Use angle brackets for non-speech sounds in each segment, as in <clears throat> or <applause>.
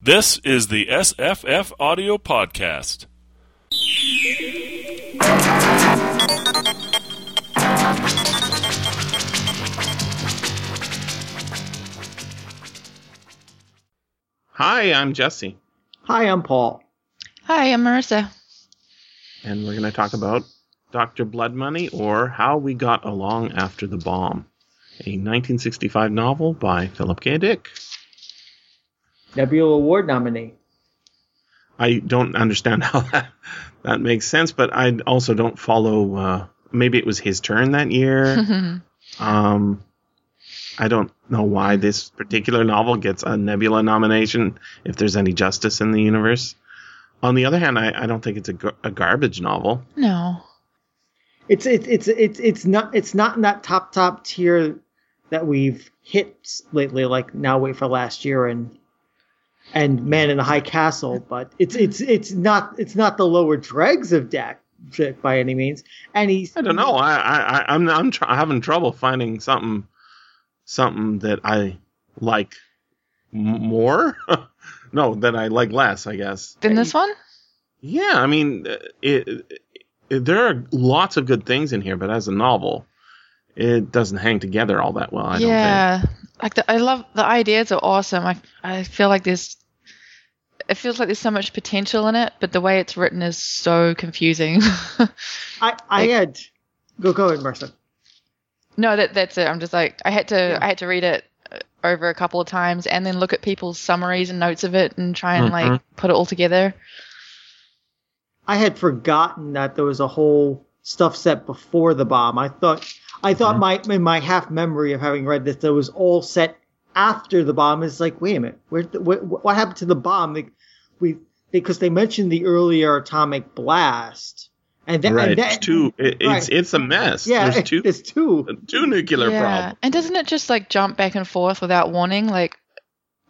This is the SFF Audio Podcast. Hi, I'm Jesse, Hi, I'm Paul. Hi, I'm Marissa. and we're going to talk about Dr. Blood Money or How We Got Along After the Bomb, a 1965 novel by Philip K. Dick. Nebula Award nominee. I don't understand <laughs> how that, that makes sense, but I also don't follow. Uh, maybe it was his turn that year. <laughs> um, I don't know why this particular novel gets a Nebula nomination, if there's any justice in the universe. On the other hand, I, I don't think it's a, gar- a garbage novel. no. It's it's it's it's it's not it's not in that top top tier that we've hit lately. Like now, wait for last year and and Man in the High Castle, but it's it's it's not it's not the lower dregs of Dak Dick by any means. And he's I don't know. I, I, I I'm I'm tr- having trouble finding something something that I like more. <laughs> no, that I like less. I guess. than this one? Yeah, I mean, uh, it, it, there are lots of good things in here, but as a novel, it doesn't hang together all that well. I don't think. yeah. Like the, I love the ideas are awesome. I I feel like there's it feels like there's so much potential in it, but the way it's written is so confusing. <laughs> I I like- had go go ahead, Martha. no, that that's it. I'm just like I had to Yeah. I had to read it uh, over a couple of times and then look at people's summaries and notes of it and try and like Mhm. put it all together. I had forgotten that there was a whole stuff set before the bomb. I thought I thought Mhm. my in my half memory of having read this that was all set after the bomb. Is like, wait a minute, where, what, what happened to the bomb? They, we because they mentioned the earlier atomic blast, and then right. and then, it's two. It, it's right. it's a mess. Yeah, There's <laughs> two There's two. two nuclear yeah. problems. And doesn't it just like jump back and forth without warning? Like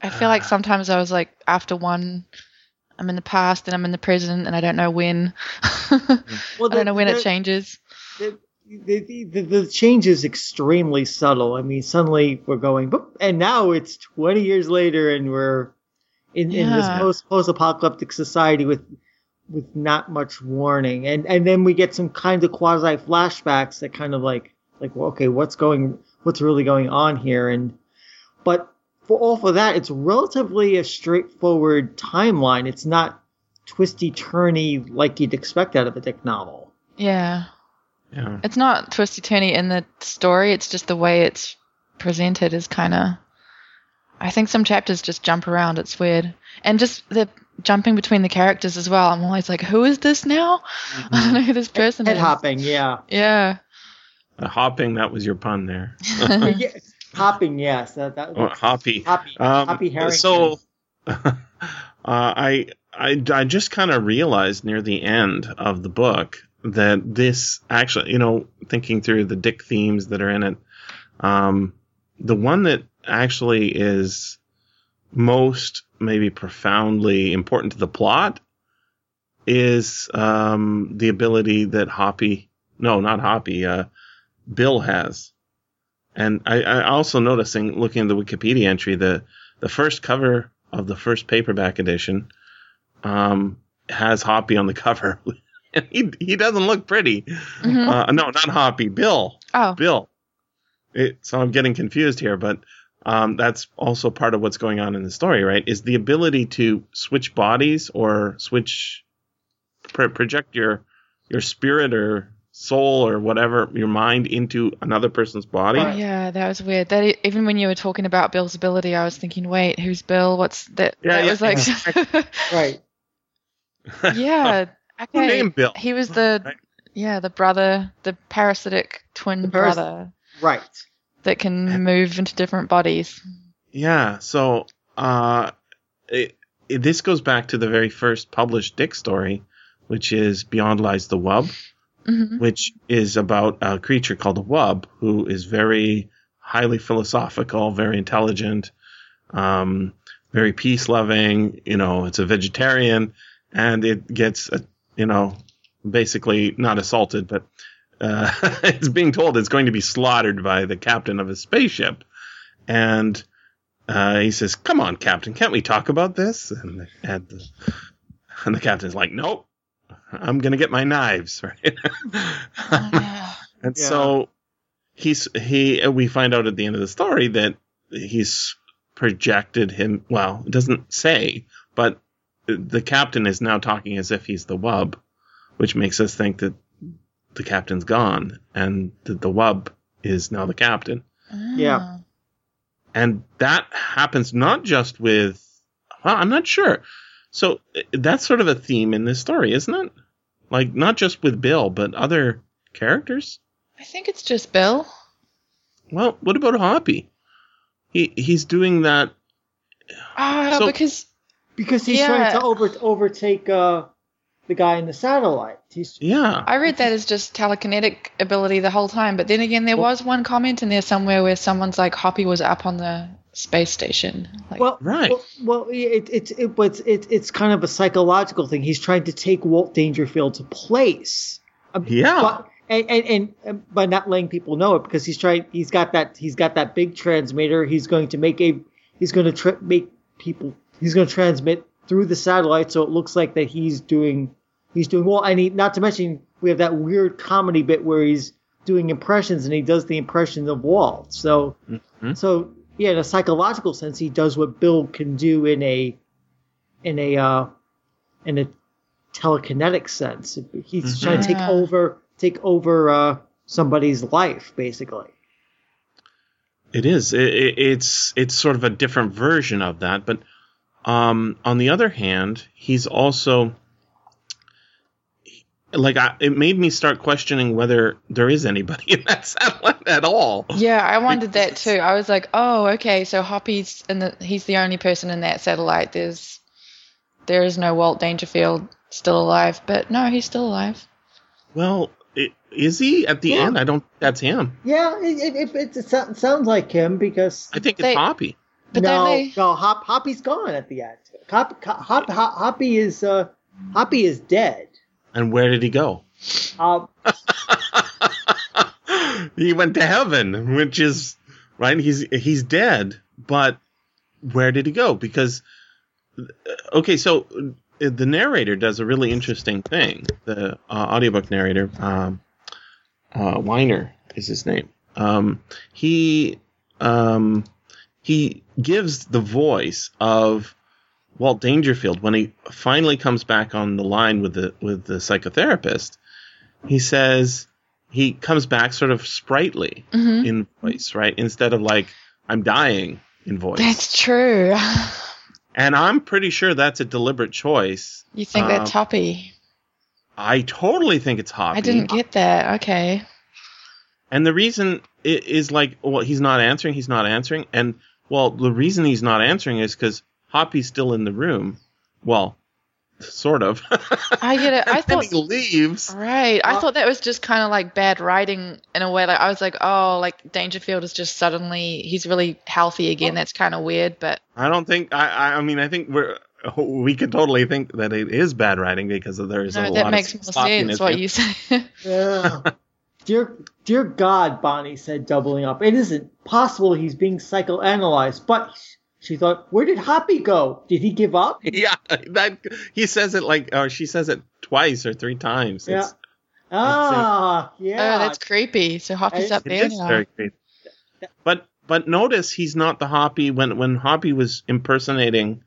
I feel like sometimes I was like after one I'm in the past and I'm in the present and I don't know when. <laughs> Well, I don't know when it changes. the, the, the, the, change is extremely subtle. I mean, suddenly we're going, boop, and now it's 20 years later, and we're in, in this post post apocalyptic society with with not much warning, and and then we get some kind of quasi flashbacks that kind of like like well, okay, what's going, what's really going on here, and but for all for that, it's relatively a straightforward timeline. It's not twisty turny like you'd expect out of a Dick novel. Yeah. Yeah. It's not twisty turny in the story, it's just the way it's presented is kind of. I think some chapters just jump around. It's weird. And just the jumping between the characters as well. I'm always like, who is this now? <laughs> I don't know who this person Head is. hopping, yeah. Yeah. Uh, hopping. That was your pun there. <laughs> yeah, hopping, yes. That, that, Or hoppy. Hoppy, Um, Hoppy Harrington. So, <laughs> uh, I, I, I just kind of realized near the end of the book that this actually, you know, thinking through the Dick themes that are in it, um, the one that actually is most maybe profoundly important to the plot is um, the ability that Hoppy, no, not Hoppy, uh, Bill has. And I, I also noticing looking at the Wikipedia entry, the the first cover of the first paperback edition um, has Hoppy on the <laughs> cover. and he he doesn't look pretty. Mhm. Uh, no, not Hoppy, Bill. oh. Bill. It, so I'm getting confused here, but um, that's also part of what's going on in the story, right? Is the ability to switch bodies or switch pro- project your your spirit or soul or whatever your mind into another person's body. Right. Yeah, that was weird. That even when you were talking about Bill's ability, I was thinking, wait, who's Bill? What's that? Yeah, that yeah, was like, <laughs> right. <laughs> yeah. Who Okay. named Bill? He was the Right. yeah the brother, the parasitic twin The paras- brother Right. that can move into different bodies. Yeah, so uh, it, it, this goes back to the very first published Dick story, which is Beyond Lies the Wub, hmm which is about a creature called a wub who is very highly philosophical, very intelligent, um, very peace loving. You know, it's a vegetarian, and it gets, uh, you know, basically not assaulted, but uh, <laughs> it's being told it's going to be slaughtered by the captain of a spaceship, and uh, he says, "Come on, Captain, can't we talk about this?" And and the, and the captain's like, "Nope, I'm gonna get my knives." <laughs> Right. Oh, <sighs> yeah. and Yeah. so he's he. We find out at the end of the story that he's projected him. Well, it doesn't say, but the captain is now talking as if he's the wub, which makes us think that the captain's gone and that the wub is now the captain. Yeah. Ah. And that happens not just with, well, I'm not sure. So uh, that's sort of a theme in this story, isn't it? Like not just with Bill, but other characters. I think it's just Bill. Well, what about Hoppy? He he's doing that. Ah, So- because Because he's Yeah. trying to over overtake uh, the guy in the satellite. He's Yeah, I read that as just telekinetic ability the whole time. But then again, there Well- was one comment in there somewhere where someone's like, Hoppy was up on the space station. Like, well, Right. Well, well it, it's it, but it's it, it's kind of a psychological thing. He's trying to take Walt Dangerfield's place. Um, Yeah. But, and, and, and and by not letting people know it because he's trying he's got that he's got that big transmitter he's going to make a he's going to tr- make people he's going to transmit through the satellite so it looks like that he's doing he's doing well and he not to mention we have that weird comedy bit where he's doing impressions and he does the impression of Walt so Mhm. so yeah in a psychological sense he does what Bill can do in a in a uh in a telekinetic sense he's Mhm. trying to take Yeah. over take over uh somebody's life basically it is. It, it, it's it's sort of a different version of that. But um, on the other hand, he's also like I, it made me start questioning whether there is anybody in that satellite at all. yeah, I wondered that too. I was like, oh, okay, so Hoppy's in the he's the only person in that satellite. There's there is no Walt Dangerfield still alive, but no, he's still alive. Well, it, is he at the Yeah. end? I don't. That's him. yeah it, it, it, it, so- sounds like him because I think it's They- Hoppy. But no they no Hop, Hoppy's gone at the end Hop, Hop, Hop, Hoppy is uh Hoppy is dead And where did he go? uh, <laughs> he went to heaven, which is right. He's he's dead, but where did he go? Because okay, so uh, the narrator does a really interesting thing. The uh, audiobook narrator, um, uh, Weiner is his name. Um, he um, he gives the voice of Walt Dangerfield when he finally comes back on the line with the with the psychotherapist. He says he comes back sort of sprightly Mhm. in voice, right? Instead of like I'm dying in voice. That's true. and I'm pretty sure that's a deliberate choice. You think Uh, that's Hoppy? I totally think it's Hoppy. I didn't get that. Okay. And the reason i- is like, well, he's not answering. He's not answering. And well, the reason he's not answering is because Hoppy's still in the room. Well, sort of. <laughs> I get it. I <laughs> And then thought he leaves. Right. I Uh, thought that was just kind of like bad writing in a way. Like I was like, oh, like Dangerfield is just suddenly he's really healthy again. That's kind of weird, but I don't think. I. I I mean, I think we're. We could totally think that it is bad writing because there is a no, lot that makes of more sloppiness sense. What you say? <laughs> Yeah. dear, dear God, Bonnie said, doubling up. It isn't possible he's being psychoanalyzed. But she thought, where did Hoppy go? Did he give up? <laughs> Yeah, that he says it like, or she says it twice or three times. Yeah. It's, Ah, yeah. Oh, that's creepy. So Hoppy's up there there is now. very creepy. But but notice he's not the Hoppy when when Hoppy was impersonating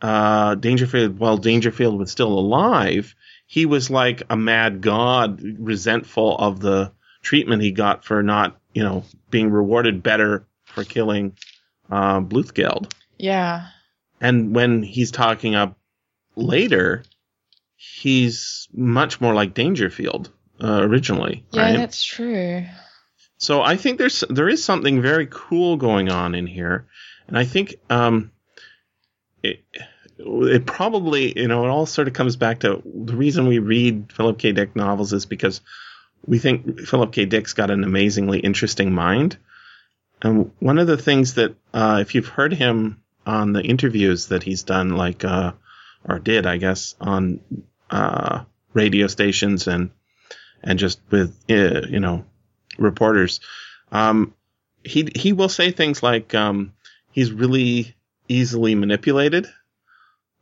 uh, Dangerfield while Dangerfield was still alive. He was like a mad god, resentful of the treatment he got for not you know being rewarded better for killing uh, Bluthgeld. Yeah. And when he's talking up later, he's much more like Dangerfield uh, originally, Yeah, right? that's true. So I think there's there is something very cool going on in here, and I think um, it it probably you know it all sort of comes back to the reason we read Philip K. Dick novels is because we think Philip K. Dick's got an amazingly interesting mind, and one of the things that uh, if you've heard him on the interviews that he's done, like uh, or did I guess on uh, radio stations and and just with uh, you know reporters, um, he he will say things like, um, he's really easily manipulated.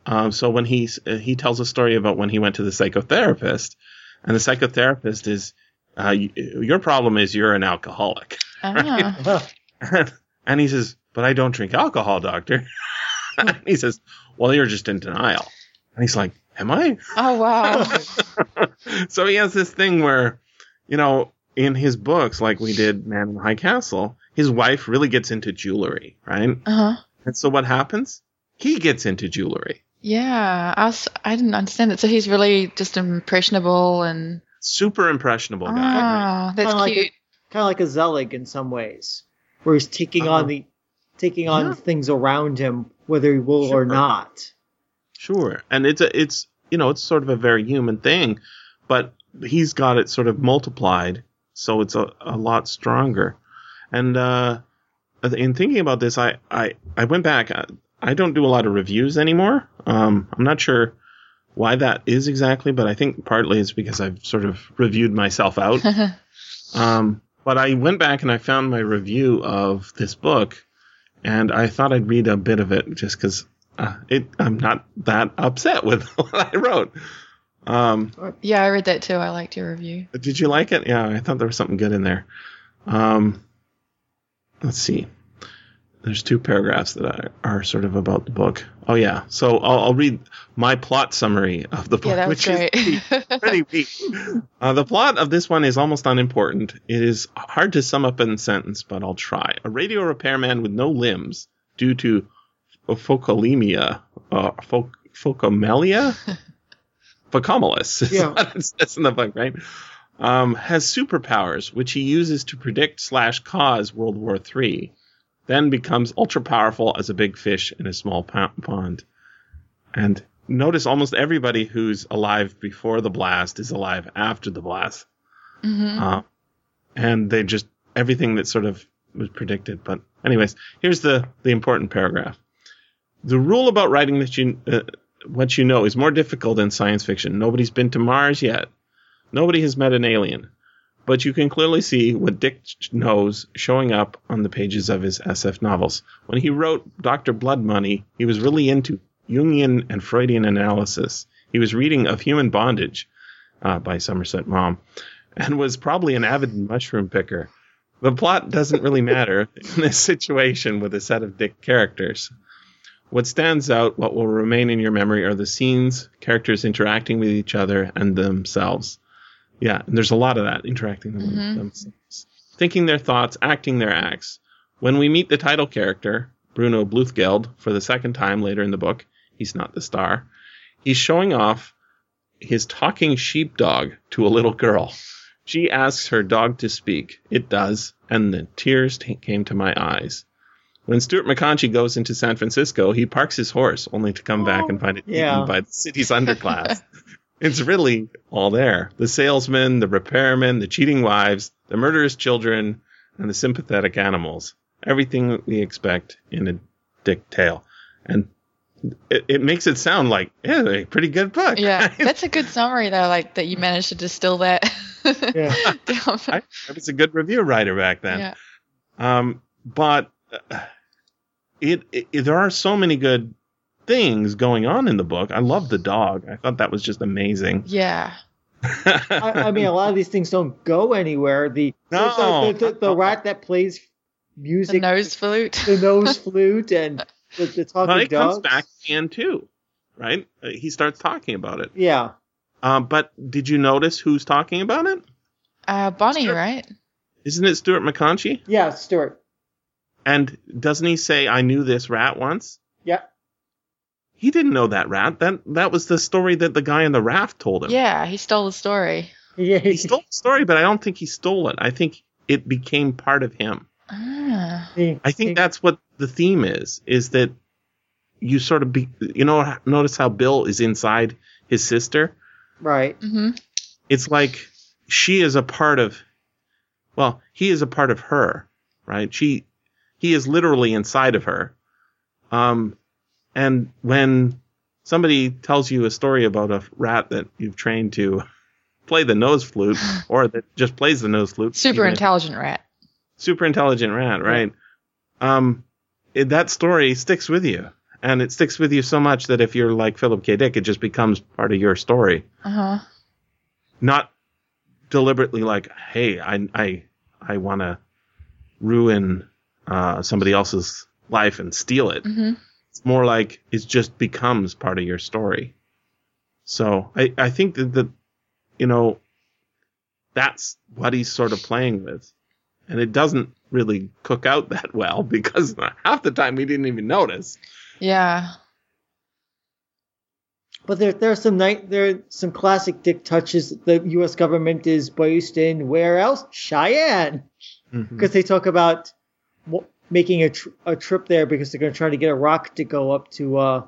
Um, so when he he tells a story about when he went to the psychotherapist, and the psychotherapist is, uh, your problem is you're an alcoholic, Ah. <laughs> <laughs> and he says, but I don't drink alcohol, doctor. <laughs> and he says, well, you're just in denial, and he's like, am I? Oh wow. <laughs> so he has this thing where, you know, in his books, like we did Man in the High Castle, his wife really gets into jewelry, right? Uh huh. And so what happens? He gets into jewelry. Yeah, I was, I didn't understand it. So he's really just impressionable and Super impressionable guy. right? ah, that's Kinda like cute. kind of like a Zelig in some ways, where he's taking Uh-huh. on the taking on Yeah. things around him, whether he will Sure. or not. Sure. And it's a, it's you know, it's sort of a very human thing, but he's got it sort of multiplied, so it's a, a lot stronger. And uh in thinking about this, I I, I went back. I, I don't do a lot of reviews anymore. Um, I'm not sure why that is exactly, but I think partly it's because I've sort of reviewed myself out. <laughs> Um, but I went back and I found my review of this book, and I thought I'd read a bit of it just because uh, it I'm not that upset with <laughs> what I wrote. Um, yeah, I read that too. I liked your review. did you like it? Yeah, I thought there was something good in there. Um, let's see. There's two paragraphs that are, are sort of about the book. Oh yeah, so I'll, I'll read my plot summary of the book, Yeah, which great. is pretty weak. <laughs> Uh, the plot of this one is almost unimportant. It is hard to sum up in a sentence, but I'll try. A radio repairman with no limbs due to focalemia, uh, phoc- phocomelia, <laughs> phocomelus Yeah. says in the book, right? Um, has superpowers which he uses to predict slash cause World War III. Then becomes ultra powerful as a big fish in a small pond. And notice almost everybody who's alive before the blast is alive after the blast. hmm Uh, and they just everything that sort of was predicted. But anyways, here's the the important paragraph. The rule about writing that you uh, what you know is more difficult than science fiction. Nobody's been to Mars yet. Nobody has met an alien. But you can clearly see what Dick knows showing up on the pages of his SF novels. When he wrote Dr. Blood Money, he was really into Jungian and Freudian analysis. He was reading Of Human Bondage uh, by Somerset Maugham and was probably an avid mushroom picker. The plot doesn't really matter <laughs> in this situation with a set of Dick characters. What stands out, what will remain in your memory, are the scenes, characters interacting with each other and themselves. Yeah, and there's a lot of that interacting with Mhm. themselves, thinking their thoughts, acting their acts. When we meet the title character, Bruno Bluthgeld, for the second time later in the book, he's not the star. He's showing off his talking sheepdog to a little girl. She asks her dog to speak. It does, and the tears t- came to my eyes. When Stuart McConchie goes into San Francisco, he parks his horse only to come back and find it Yeah. eaten by the city's underclass. <laughs> it's really all there. The salesman, the repairman, the cheating wives, the murderous children, and the sympathetic animals. Everything we expect in a dick tale. And it, it makes it sound like yeah, a pretty good book. Yeah, <laughs> that's a good summary though. Like that you managed to distill that. <laughs> Yeah. <laughs> I, I was a good review writer back then. yeah. Um, but uh, it, it there are so many good things going on in the book. I love the dog. I thought that was just amazing. Yeah. I, I mean, a lot of these things don't go anywhere. The No. the, the, the rat that plays music, The nose flute. the nose flute, and the, the talking but it dogs. comes back in too, right? Uh, He starts talking about it. Yeah, Um, but did you notice who's talking about it? Uh, Bonnie, Sure. right? Isn't it Stuart McConchie? yeah, Stuart. And doesn't he say, "I knew this rat once"? Yeah, He didn't know that rat. That that was the story that the guy on the raft told him. Yeah, he stole the story. yeah. He stole the story, but I don't think he stole it. I think it became part of him. Ah. I think that's what the theme is, is that you sort of be, you know, notice how Bill is inside his sister? right. hmm It's like she is a part of, well, he is a part of her, right? She, he is literally inside of her. Um, and when somebody tells you a story about a rat that you've trained to play the nose flute <laughs> or that just plays the nose flute, Super if- intelligent rat. super intelligent rat, right? Um, it, that story sticks with you, and it sticks with you so much that if you're like Philip K. Dick, it just becomes part of your story. Uh huh. Not deliberately like, hey, I I I want to ruin uh, somebody else's life and steal it. hmm It's more like it just becomes part of your story. So I, I think that, that, you know, that's what he's sort of playing with. And it doesn't really cook out <laughs> that well because half the time we didn't even notice. Yeah. But there, there are some night, there are some classic dick touches. The U.S. government is based in where else? Cheyenne, mm-hmm. because they talk about w- making a, tr- a trip there because they're going to try to get a rocket to go up to uh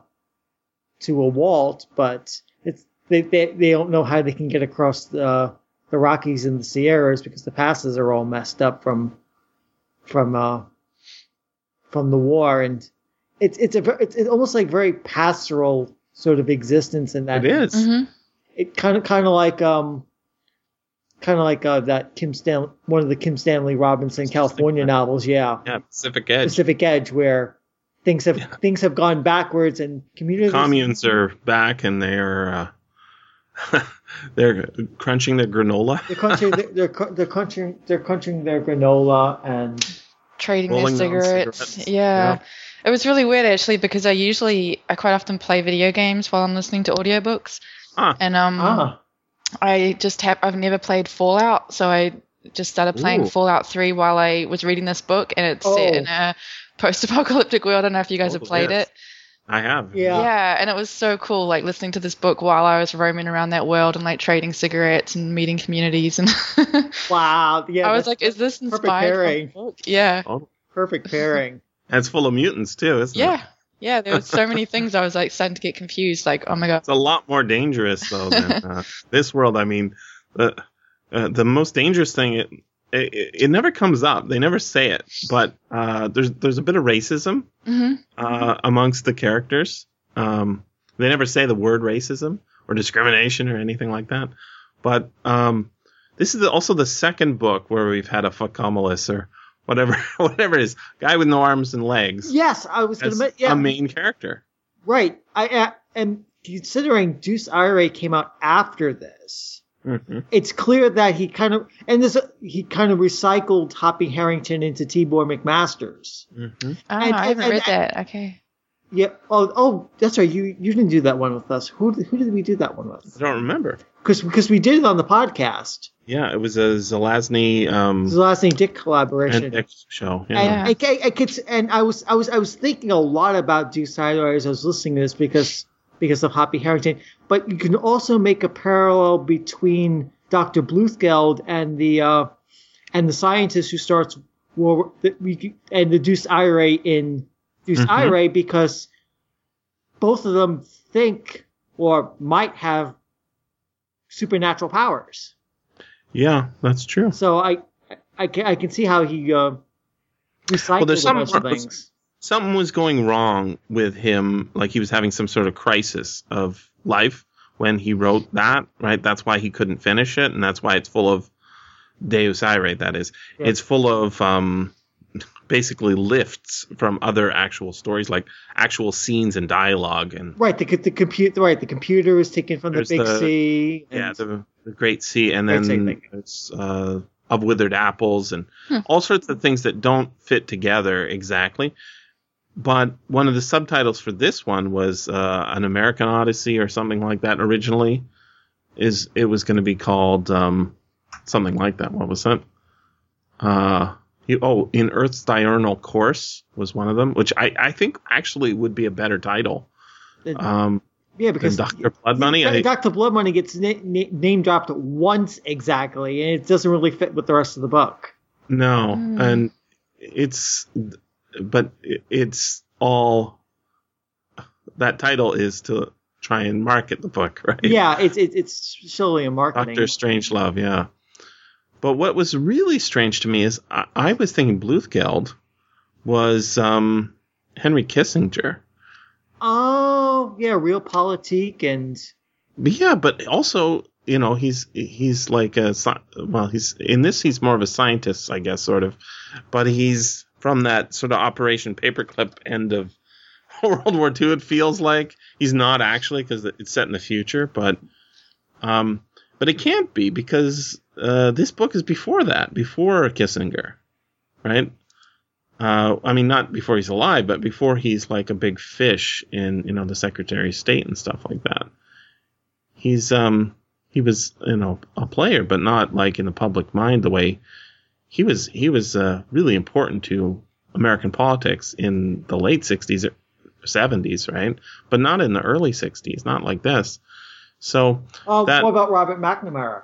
to a Walt, but it's they, they they don't know how they can get across the the Rockies and the Sierras because the passes are all messed up from from uh from the war and it's it's a ver- it's, it's almost like very pastoral sort of existence in that It is. hmm it kind of kind of like um kind of like uh, that Kim Stan one of the Kim Stanley Robinson California novels yeah Yeah, Pacific Edge. Pacific Edge where things have Yeah. things have gone backwards and communities Communes are back and they're uh, <laughs> they're crunching their granola. they're crunching they're, they're they're crunching they're crunching their granola and Trading their cigarettes. cigarettes. Yeah. Yeah. It was really weird actually because I usually I quite often play video games while I'm listening to audiobooks. Ah. And um ah I just have I've never played Fallout, so I just started playing Ooh. Fallout 3 while I was reading this book and it's set Oh. in a post-apocalyptic world. I don't know if you guys Oh, have played yes. it. I have. Yeah. Yeah, and it was so cool, like listening to this book while I was roaming around that world and like trading cigarettes and meeting communities. And <laughs> wow yeah I was like, "Is this perfect inspired?" from pairing. Yeah, Oh, perfect pairing and <laughs> it's full of mutants too, isn't it? yeah, yeah. There was so many things I was like starting to get confused. Like, oh my god, It's a lot more dangerous though than uh, <laughs> this world. I mean, the uh, the most dangerous thing it, it it never comes up. They never say it, but uh, there's there's a bit of racism hmm uh, amongst the characters. Um, they never say the word racism or discrimination or anything like that. But um, this is also the second book where we've had a phocomelus or whatever <laughs> whatever it is, guy with no arms and legs yes I was gonna as men- yeah a main character. right I, I and considering Deus Irae came out after this hmm it's clear that he kind of and this he kind of recycled Hoppy Harrington into Tibor McMasters. hmm Oh, And- I haven't and- read that. Okay. yeah. Oh, oh, that's right. You you didn't do that one with us. Who who did we do that one with? I don't remember. Because because we did it on the podcast. Yeah, it was a Zelazny um, It was the last name Dick collaboration. and X show. and Yeah. I, I, I could, and I was I was I was thinking a lot about Deus Irae as I was listening to this because because of Hoppy Harrington. But you can also make a parallel between Dr. Bluthgeld and the uh, and the scientist who starts war and the Deus Irae in Deus Mhm. Irae because both of them think or might have supernatural powers. Yeah, that's true. So I I can, I can see how he uh, recycled a some bunch of things. Something was going wrong with him, like he was having some sort of crisis of life when he wrote that, right? That's why he couldn't finish it, and that's why it's full of Deus Irae, that is. Yeah. It's full of um, basically lifts from other actual stories, like actual scenes and dialogue and Right, the the computer. Right, the computer was taken from the big the- C. yeah, the, the Great C, and then thank it's uh, of withered apples and Hmm. all sorts of things that don't fit together exactly. But one of the subtitles for this one was uh, an American Odyssey or something like that. Originally, is it was going to be called um, something like that. What was it? Uh, you, oh, in Earth's diurnal course was one of them, which I, I think actually would be a better title. Um, yeah, because Doctor Blood Money. I, Doctor Blood Money gets na- na- name dropped once exactly, and it doesn't really fit with the rest of the book. No, Hmm. and it's, but it's all. That title is to try and market the book, <laughs> right? Yeah, it's it's it's solely a marketing. Doctor Strangelove, yeah. But what was really strange to me is I, I was thinking Bluthgeld was um, Henry Kissinger. Oh, yeah, realpolitik and But yeah, but also you know he's he's like a well he's in this he's more of a scientist I guess sort of, but he's from that sort of Operation Paperclip end of <laughs> World War II. It feels like he's not actually because it's set in the future, but um, but it can't be because uh, this book is before that, before Kissinger, right? Uh, I mean, not before he's alive, but before he's like a big fish in you know the Secretary of State and stuff like that. He's um he was you know a player, but not like in the public mind the way he was. He was uh, really important to American politics in the late '60s, or '70s, right? But not in the early '60s, not like this. So Uh, that what about Robert McNamara?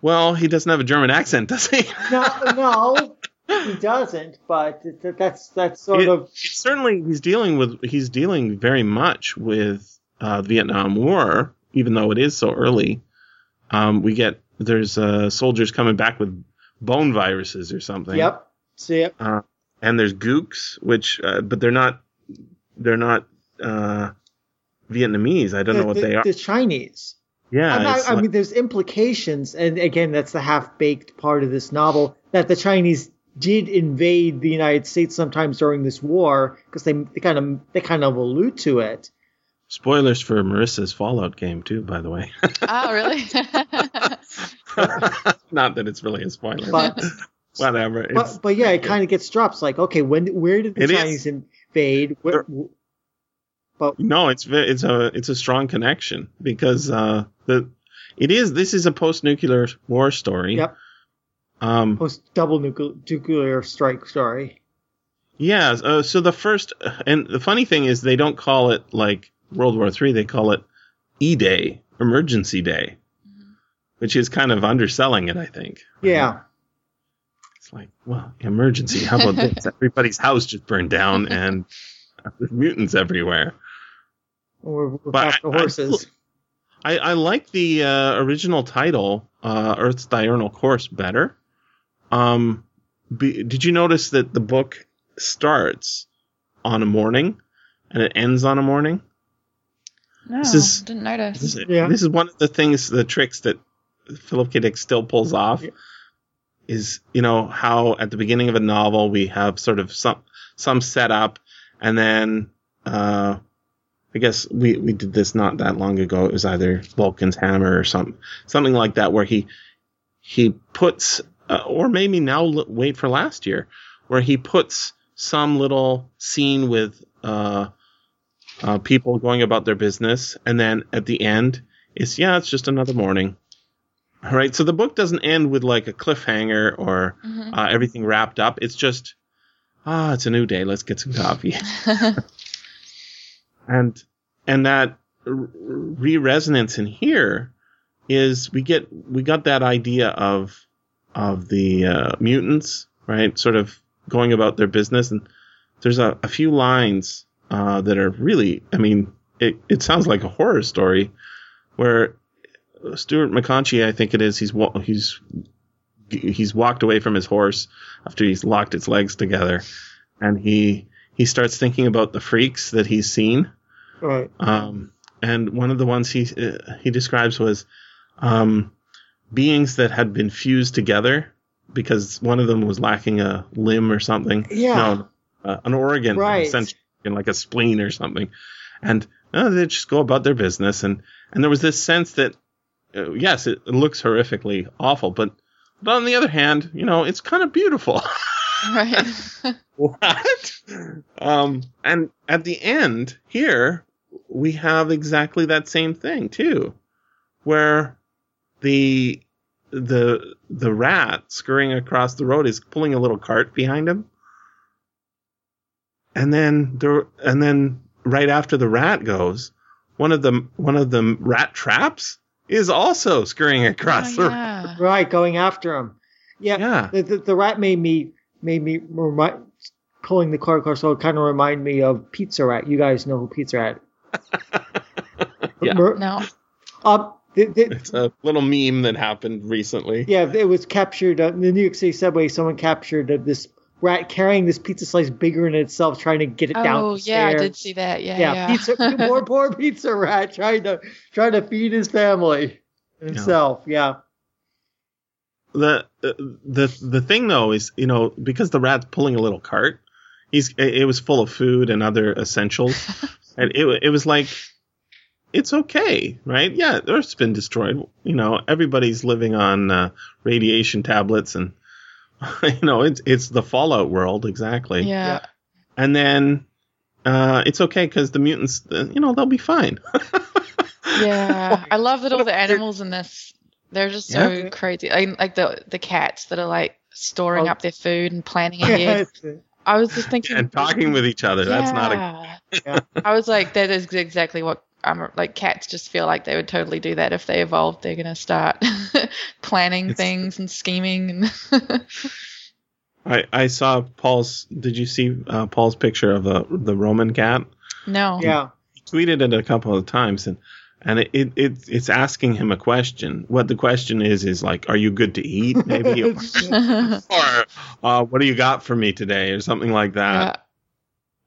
well, he doesn't have a German accent, does he? No, <laughs> no, he doesn't. But th- that's that's sort It- of certainly he's dealing with he's dealing very much with uh, the Vietnam War, even though it is so early. Um, we get there's uh, soldiers coming back with bone viruses or something. yep. See it. Uh, and there's gooks, which uh, but they're not they're not uh, Vietnamese. I don't know what the, they are. The Chinese. Yeah, I'm not- I like- mean, there's implications, and again, that's the half-baked part of this novel that the Chinese did invade the United States sometimes during this war because they, they kind of they kind of allude to it. spoilers for Marissa's Fallout game too, by the way. <laughs> oh, really? <laughs> not that it's really a spoiler, But whatever. But, but yeah, it kind of gets dropped. It's like, okay, when where did the It is. Chinese invade? Where, but No, it's ve- it's a it's a strong connection because uh, the it is this is a post nuclear war story. Yep. Um, post double nuclear, nuclear strike story. yeah. Uh, so the first and the funny thing is they don't call it like World War Three. They call it E Day, Emergency Day, which is kind of underselling it. I think. Yeah. It's like, well, emergency. How about this? <laughs> Everybody's house just burned down and <laughs> there's mutants everywhere. We're, we're But back to I- I- horses. I, I like the uh, original title, uh, Earth's Diurnal Course, better. Um, be, did you notice that the book starts on a morning and it ends on a morning? no, This is- didn't notice. This, is- Yeah. this is one of the things, the tricks that Philip K. Dick still pulls off. Yeah. Is you know how at the beginning of a novel we have sort of some some setup, and then uh, I guess we we did this not that long ago. It was either Vulcan's Hammer or something something like that, where he he puts uh, or maybe now l- wait for last year, where he puts some little scene with uh, uh, people going about their business, and then at the end, it's yeah, it's just another morning. All right, so the book doesn't end with like a cliffhanger or Mhm. uh, everything wrapped up. It's just ah, it's a new day. Let's get some coffee, <laughs> and and that re resonance in here is we get we got that idea of of the uh, mutants, right? Sort of going about their business, and there's a, a few lines uh, that are really, I mean, it, it sounds like a horror story where Stuart McConchie, I think it is, he's he's he's walked away from his horse after he's locked its legs together, and he he starts thinking about the freaks that he's seen. Right. Um, and one of the ones he uh, he describes was um, beings that had been fused together because one of them was lacking a limb or something. Yeah. No, uh, an organ, Right. essentially, like a spleen or something. And uh, they just go about their business. And and there was this sense that uh, yes, it, it looks horrifically awful, but but on the other hand, you know, it's kind of beautiful. <laughs> right. what? Um, and at the end here, we have exactly that same thing too, where the the the rat scurrying across the road is pulling a little cart behind him, and then there and then right after the rat goes, one of the one of the rat traps is also scurrying oh, across Oh, the yeah. Right. Going after him. Yeah. Yeah. The, the, the rat made me made me remind pulling the car car so it kind of remind me of Pizza Rat. You guys know who Pizza Rat? <laughs> Yeah. No. Um, the, the, <laughs> It's a little meme that happened recently. Yeah, it was captured uh, in the New York City subway. Someone captured uh, this rat carrying this pizza slice bigger than itself, trying to get it down. Oh, the yeah, I did see that. Yeah, Yeah, yeah. pizza. <laughs> poor, poor pizza rat trying to trying to feed his family and himself. Yeah. the the the thing though is you know because the rat's pulling a little cart, he's it was full of food and other essentials, and it it was like. It's okay, right? Yeah, Earth's been destroyed. You know, everybody's living on uh, radiation tablets, and <laughs> you know, it's it's the Fallout world exactly. Yeah. And then uh, it's okay because the mutants, uh, you know, they'll be fine. <laughs> Yeah. <laughs> I love that all the animals in this they're just so Yeah. crazy. Like, like the the cats that are like storing Oh. up their food and planning ahead. I was just thinking and talking with each other. That's not a Yeah. Yeah. I was like, that is exactly what I'm like. Cats just feel like they would totally do that if they evolved. They're gonna start <laughs> planning It's- things and scheming and. <laughs> I, I saw Paul's. Did you see uh, Paul's picture of the the Roman cat? no. Yeah. He tweeted it a couple of times, and and it, it, it it's asking him a question. What the question is is like, are you good to eat? <laughs> Maybe, or, <laughs> or uh, what do you got for me today, or something like that. Yeah.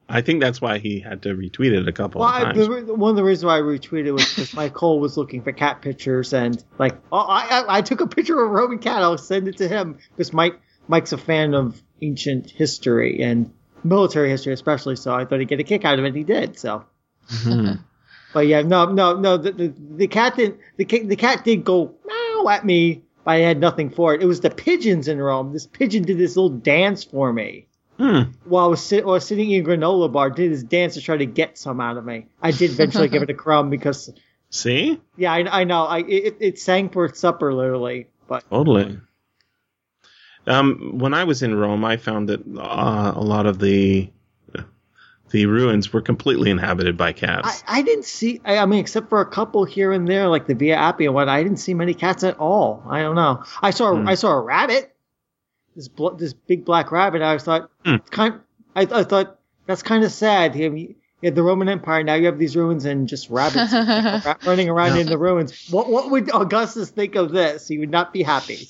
I think that's why he had to retweet it a couple Well, of I, times. the, one of the reasons why I retweeted was because my Cole was looking for cat pictures, and like, oh, I, I, I took a picture of a Roman cat. I'll send it to him because Mike Mike's a fan of ancient history and military history, especially. So I thought he'd get a kick out of it. and He did. So, Mhm. <laughs> but yeah, no, no, no. The, the, the cat didn't. The, the cat did go meow at me, but I had nothing for it. It was the pigeons in Rome. This pigeon did this little dance for me. Hmm. while I was, sit, while I was sitting in a granola bar, did this dance to try to get some out of me. I did eventually give <laughs> it a crumb because, See, yeah, I, I know, I it, it sang for its supper literally, but totally. Um, when I was in Rome, I found that uh, a lot of the the ruins were completely inhabited by cats. I didn't see. I, I mean, except for a couple here and there, like the Via Appia and what, I didn't see many cats at all. I don't know. I saw Hmm. I saw a rabbit, this bl- this big black rabbit. I thought Hmm. kind. I, I thought that's kind of sad. You, you had the Roman Empire. Now you have these ruins and just rabbits <laughs> running around in the ruins. What what would Augustus think of this? He would not be happy.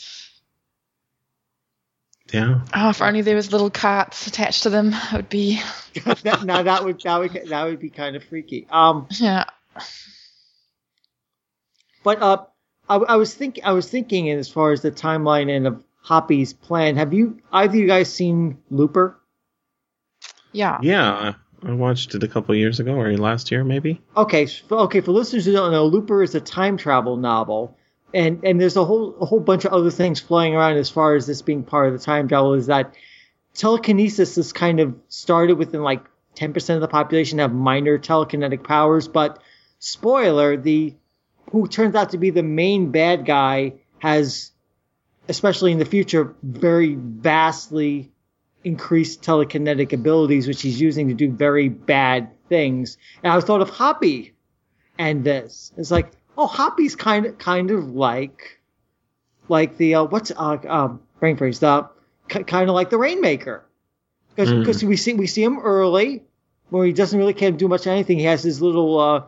Yeah. Oh, if only there was little carts attached to them, it would be. <laughs> that, now that would that would that would be kind of freaky. Um, Yeah. but uh, I, I was think I was thinking as far as the timeline and of Hoppy's plan. Have you either of you guys seen Looper? Yeah. Yeah, I watched it a couple years ago, or last year, maybe. Okay, okay. For listeners who don't know, Looper is a time travel novel, and and there's a whole a whole bunch of other things flying around as far as this being part of the time travel. Is that telekinesis is kind of started within like 10% of the population have minor telekinetic powers, but spoiler, the who turns out to be the main bad guy has, especially in the future, very vastly increased telekinetic abilities, which he's using to do very bad things. And I thought of Hoppy and this. It's like, oh, Hoppy's kind of kind of like like the uh, what's uh um brain freeze the kind of like the Rainmaker because Mm. we see we see him early where he doesn't really care to do much of anything. He has his little uh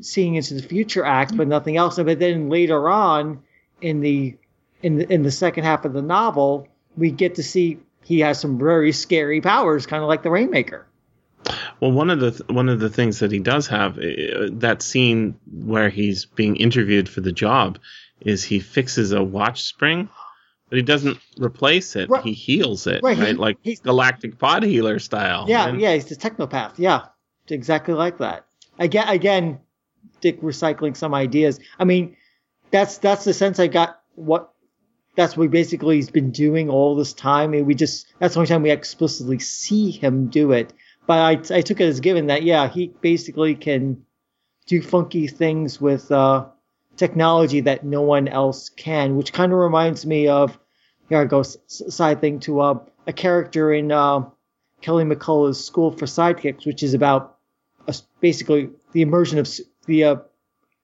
seeing into the future act, but nothing else. But then later on in the in the in the second half of the novel, we get to see he has some very scary powers, kind of like the Rainmaker. Well, one of the th- one of the things that he does have uh, that scene where he's being interviewed for the job is he fixes a watch spring, but he doesn't replace it. Right. He heals it, Right, right? he- like he's- Galactic Pot Healer style. Yeah, And- yeah, he's the technopath. Yeah, exactly like that. Again, again, Dick recycling some ideas. I mean, that's that's the sense I got. What that's what basically he's been doing all this time, and we just that's the only time we explicitly see him do it. But I I took it as given that yeah, he basically can do funky things with uh, technology that no one else can, which kind of reminds me of here I go s- side thing to uh, a character in. Uh, Kelly McCullough's School for Sidekicks, which is about a, basically the immersion of su- the uh,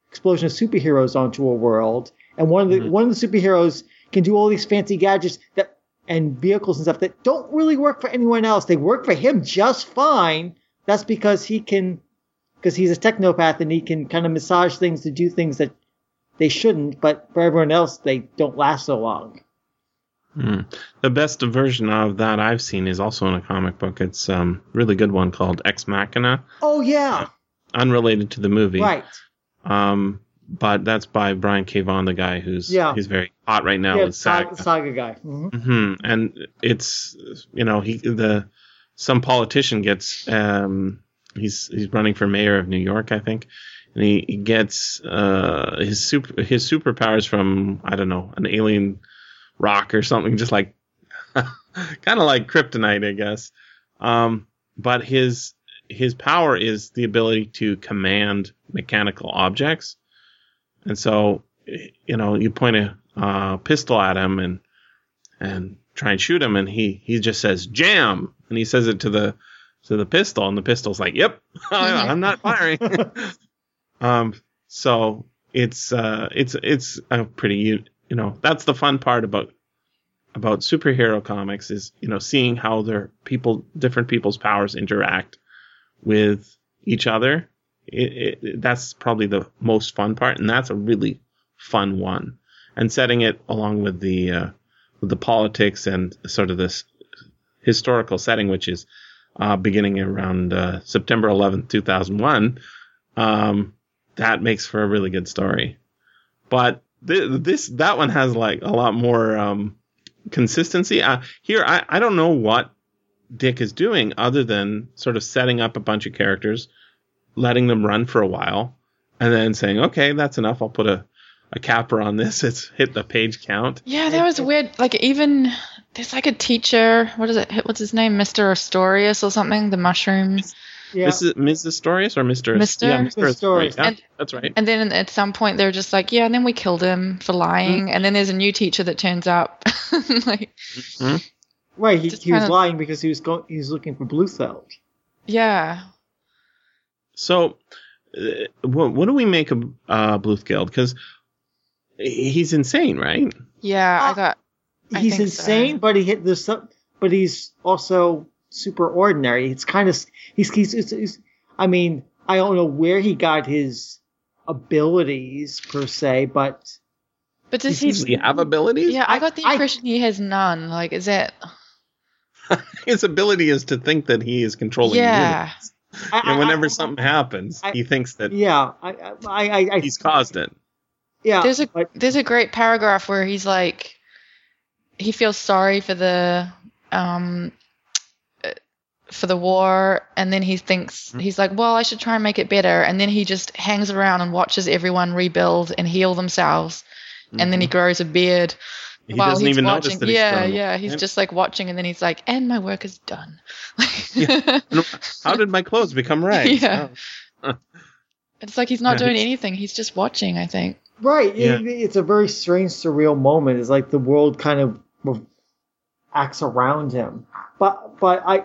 explosion of superheroes onto a world. And one of the Mhm. one of the superheroes can do all these fancy gadgets that and vehicles and stuff that don't really work for anyone else. They work for him just fine. That's because he can because he's a technopath and he can kind of massage things to do things that they shouldn't, but for everyone else they don't last so long. Hmm. The best version of that I've seen is also in a comic book. It's um really good one called Ex Machina, Oh yeah, unrelated to the movie. right. Um, but that's by Brian K. Vaughan, the guy who's Yeah. he's very hot right now yeah, with saga, Saga. saga guy. hmm hmm And it's you know he the some politician gets um he's he's running for mayor of New York I think and he, he gets uh his super his superpowers from I don't know an alien rock or something just like <laughs> kind of like kryptonite I guess um but his his power is the ability to command mechanical objects and so you know you point a uh, pistol at him and and try and shoot him and he he just says jam! And he says it to the to the pistol and the pistol's like yep <laughs> i'm not firing. <laughs> Um so it's uh it's it's a pretty you, you know that's the fun part about about superhero comics is you know seeing how their people different people's powers interact with each other it, it, that's probably the most fun part and that's a really fun one and setting it along with the uh, with the politics and sort of this historical setting, which is uh, beginning around uh, September 11th, 2001, um, that makes for a really good story. But th- this that one has like a lot more um, consistency. Uh, here, I, I don't know what Dick is doing other than sort of setting up a bunch of characters, letting them run for a while, and then saying, okay, that's enough. I'll put a a capper on this. <laughs> It's hit the page count. Yeah, that was weird. Like even there's like a teacher. What is it? What's his name? Mr. Austurias or something? The mushrooms. Yeah. Mrs. Mrs. Austurias or Mr. Mr.? Yeah, Mr. Austurias. Yeah, And- that's right. And then at some point they're just like, yeah, and then we killed him for lying. Mm-hmm. And then there's a new teacher that turns up. <laughs> like, mm-hmm. right. He, he was kinda- lying because he was going. He was looking for Bluthgeld. yeah. So, uh, what, what do we make of uh, Bluthgeld? Because he's insane, right? Yeah, I Uh, got. I he's think so. insane, but he hit there's some, but he's also super ordinary. It's kind of he's he's, he's, he's I mean I don't know where he got his abilities per se, but But does Does he? he have abilities? Yeah, I got the I- impression he has none. Like, is it? <laughs> His ability is to think that he is controlling Yeah. universe. I, And whenever I, I, something happens, I- he thinks that yeah, I I I, I he's caused it. yeah. There's a but, there's a great paragraph where he's like, he feels sorry for the um for the war, and then he thinks Hmm. he's like, well, I should try and make it better, and then he just hangs around and watches everyone rebuild and heal themselves, and then he grows a beard. He while doesn't he's even watching. notice that he's yeah, grown. yeah, he's Yep. just like watching, and then he's like, and my work is done. Yeah. <laughs> How did my clothes become rags? Yeah. Oh. <laughs> it's like he's not Yeah, doing he's- anything; he's just watching. I think. Right. Yeah. It, it's a very strange, surreal moment. It's like the world kind of acts around him. But but I,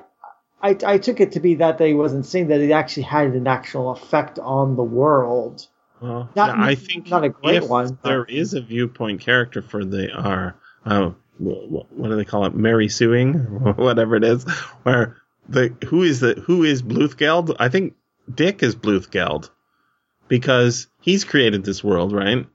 I I took it to be that he wasn't saying that it actually had an actual effect on the world. Well, Not- I think not a great if one, but- there is a viewpoint character for the our oh, wh- what do they call it? Mary suing, <laughs> whatever it is, where the who is the who is Bluthgeld? I think Dick is Bluthgeld because he's created this world, right?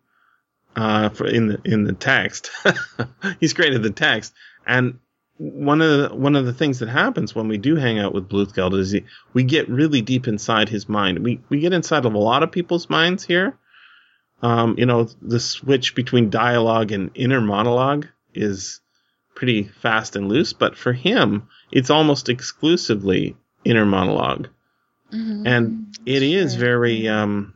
Uh, for in the in the text, <laughs> he's created the text, and one of the, one of the things that happens when we do hang out with Bluthgeld is he, we get really deep inside his mind. We we get inside of a lot of people's minds here. Um, you know, the switch between dialogue and inner monologue is pretty fast and loose, but for him, it's almost exclusively inner monologue. Mhm. And it is Sure. very um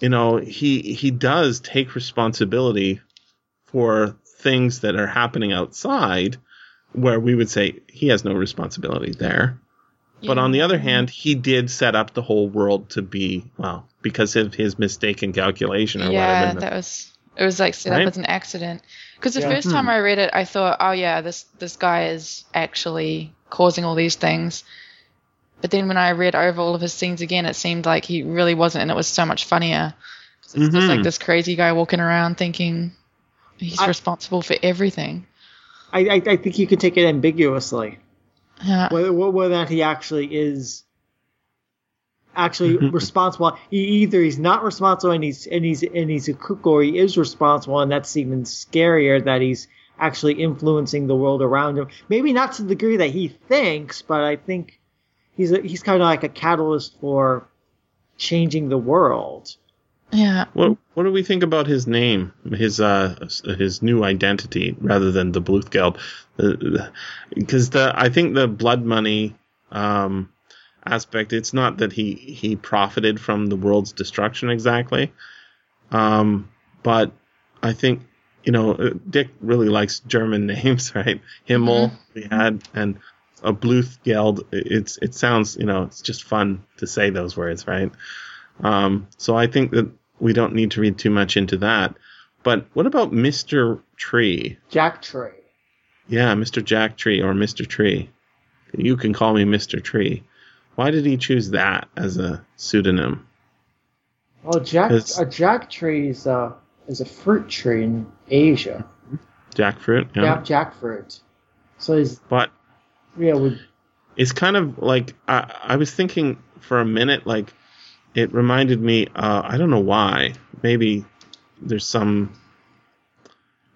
you know, he he does take responsibility for things that are happening outside where we would say he has no responsibility there. But on the other hand, he did set up the whole world to be well because of his mistaken calculation or yeah, whatever. that was it was like set Right? up as an accident. Because the Yeah. first time Hmm. I read it, I thought, oh yeah, this this guy is actually causing all these things. But then when I read over all of his scenes again, it seemed like he really wasn't, and it was so much funnier. It's just like Mhm. this crazy guy walking around thinking he's I- responsible for everything. I I, I think you can take it ambiguously. Yeah. whether whether or not he actually is actually <laughs> responsible. He, either he's not responsible and he's and he's and he's a kook, or he is responsible, and that's even scarier that he's actually influencing the world around him. Maybe not to the degree that he thinks, but I think he's a, he's kind of like a catalyst for changing the world. Yeah. What What do we think about his name, his uh his new identity, rather than the Bluthgeld? Because the I think the blood money um, aspect, it's not that he he profited from the world's destruction exactly, um, but I think you know uh, Dick really likes German <laughs> names, right? Himmel we had and a Bluthgeld. It's it sounds you know it's just fun to say those words, right? Um, so I think that we don't need to read too much into that. But what about Mr. Tree? Jack Tree. Yeah, Mr. Jack Tree or Mr. Tree. You can call me Mr. Tree. Why did he choose that as a pseudonym? Well, Jack a Jack tree is a is a fruit tree in Asia. Jackfruit? Yeah, jackfruit. So is But yeah, would it's kind of like I, I was thinking for a minute like it reminded me uh, i don't know why maybe there's some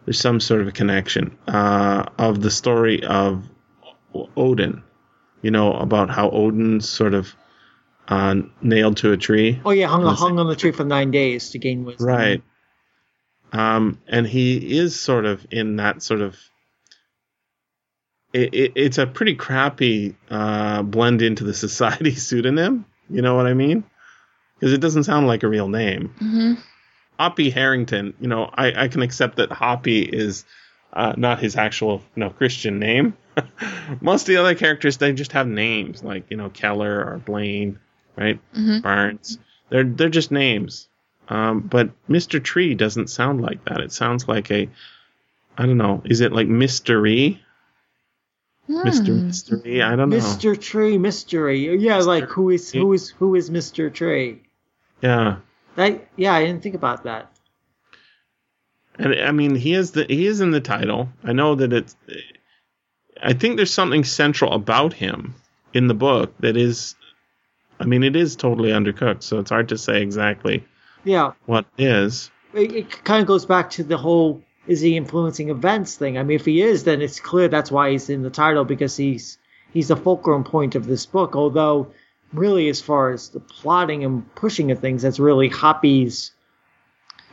there's some sort of a connection uh, of the story of odin you know about how Odin sort of uh, nailed to a tree oh yeah, hung hung on the tree for nine days to gain wisdom. Right. Um, and he is sort of in that sort of. It, it, it's a pretty crappy uh, blend into the <laughs> society pseudonym. You know what I mean? Because it doesn't sound like a real name. hmm Hoppy Harrington. You know, I, I can accept that Hoppy is uh, not his actual you know Christian name. <laughs> Most of the other characters they just have names like you know Keller or Blaine, right? hmm Barnes. They're they're just names. Um, but Mr. Tree doesn't sound like that. It sounds like a I don't know. Is it like mystery? Mr. Hmm. Mystery? I don't know. Mr. Tree mystery. Yeah, like who is who is who is Mr. Tree? Yeah. That yeah, I didn't think about that. And I mean, he is the he is in the title. I know that it's. I think there's something central about him in the book that is. I mean, it is totally undercooked, so it's hard to say exactly Yeah, What is? it, it kind of goes back to the whole is he influencing events thing. I mean, if he is, then it's clear that's why he's in the title because he's he's the fulcrum point of this book. Although, really, as far as the plotting and pushing of things, that's really Hoppy's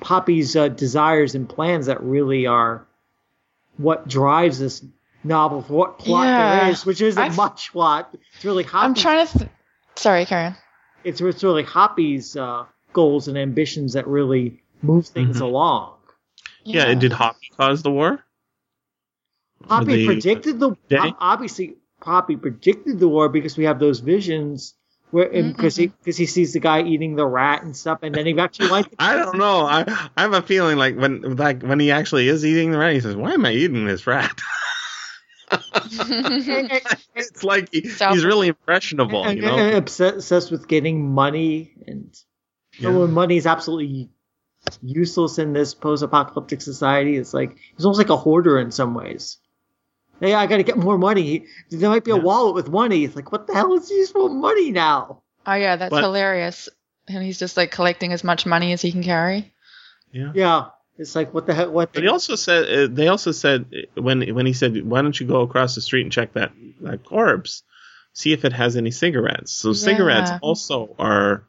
Poppy's uh, desires and plans that really are what drives this novel for what plot there Yeah. is, which isn't I've- much plot. It's really Hoppy's I'm trying to. Th- Sorry, Karen. it's, it's really Hoppy's uh, goals and ambitions that really move things Mhm. along. Yeah, and did Hoppy cause the war? Hoppy predicted the day? obviously Hoppy predicted the war because we have those visions where because he because he sees the guy eating the rat and stuff, and then he actually went. <laughs> I don't know. I I have a feeling like when like when he actually is eating the rat, he says, "Why am I eating this rat?" <laughs> <laughs> it's like he, he's really impressionable, and, you know. and obsessed obsessed with getting money, and Yeah. when money is absolutely useless in this post-apocalyptic society, it's like he's almost like a hoarder in some ways. Hey, I got to get more money. There might be a Yeah. wallet with money. It's like, what the hell is useful money now? Oh yeah, that's But- hilarious. And he's just like collecting as much money as he can carry. Yeah. Yeah, it's like, what the hell? What? But he also said uh, they also said uh, when when he said, "Why don't you go across the street and check that that corpse, see if it has any cigarettes?" So cigarettes also are,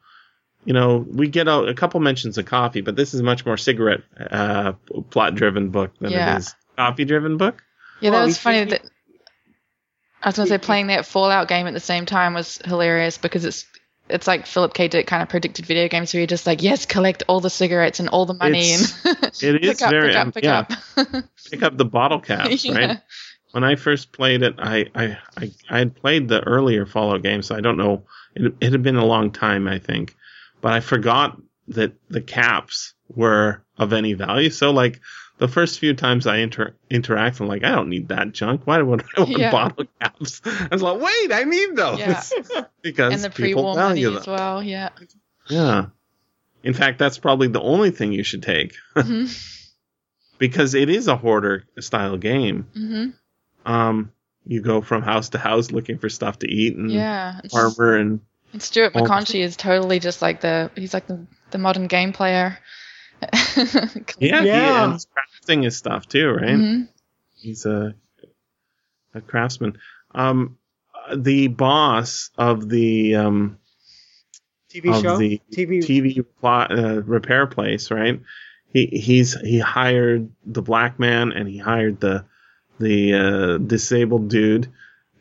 you know, we get a, a couple mentions of coffee, but this is much more cigarette uh, plot driven book than Yeah. it is coffee driven book. Yeah, that oh, he- was funny. that I was gonna say playing that Fallout game at the same time was hilarious because it's it's like Philip K. Dick kind of predicted video games where you're just like, yes, collect all the cigarettes and all the money It's- and <laughs> it is pick up, very- pick up, pick yeah. up. <laughs> Pick up the bottle caps, <laughs> Yeah. right? When I first played it, I, I I I had played the earlier Fallout game, so I don't know. It, it had been a long time, I think, but I forgot that the caps were of any value. So like the first few times I inter- interact, I'm like, I don't need that junk. Why would I want Yeah. bottle caps? <laughs> I was like, wait, I need those Yeah. <laughs> because and the people value them. as well. Yeah. Yeah. In fact, that's probably the only thing you should take <laughs> hmm because it is a hoarder style game. Mm-hmm. Um, you go from house to house looking for stuff to eat and Yeah. And, armor and and Stuart McConchie is totally just like the he's like the the modern game player. Yeah, <laughs> Yeah. He, and he's crafting his stuff too, right? Mhm. He's a a craftsman. Um, the boss of the um TV of show, the TV. TV plot, uh, repair place, right? He he's he hired the black man and he hired the the uh, disabled dude,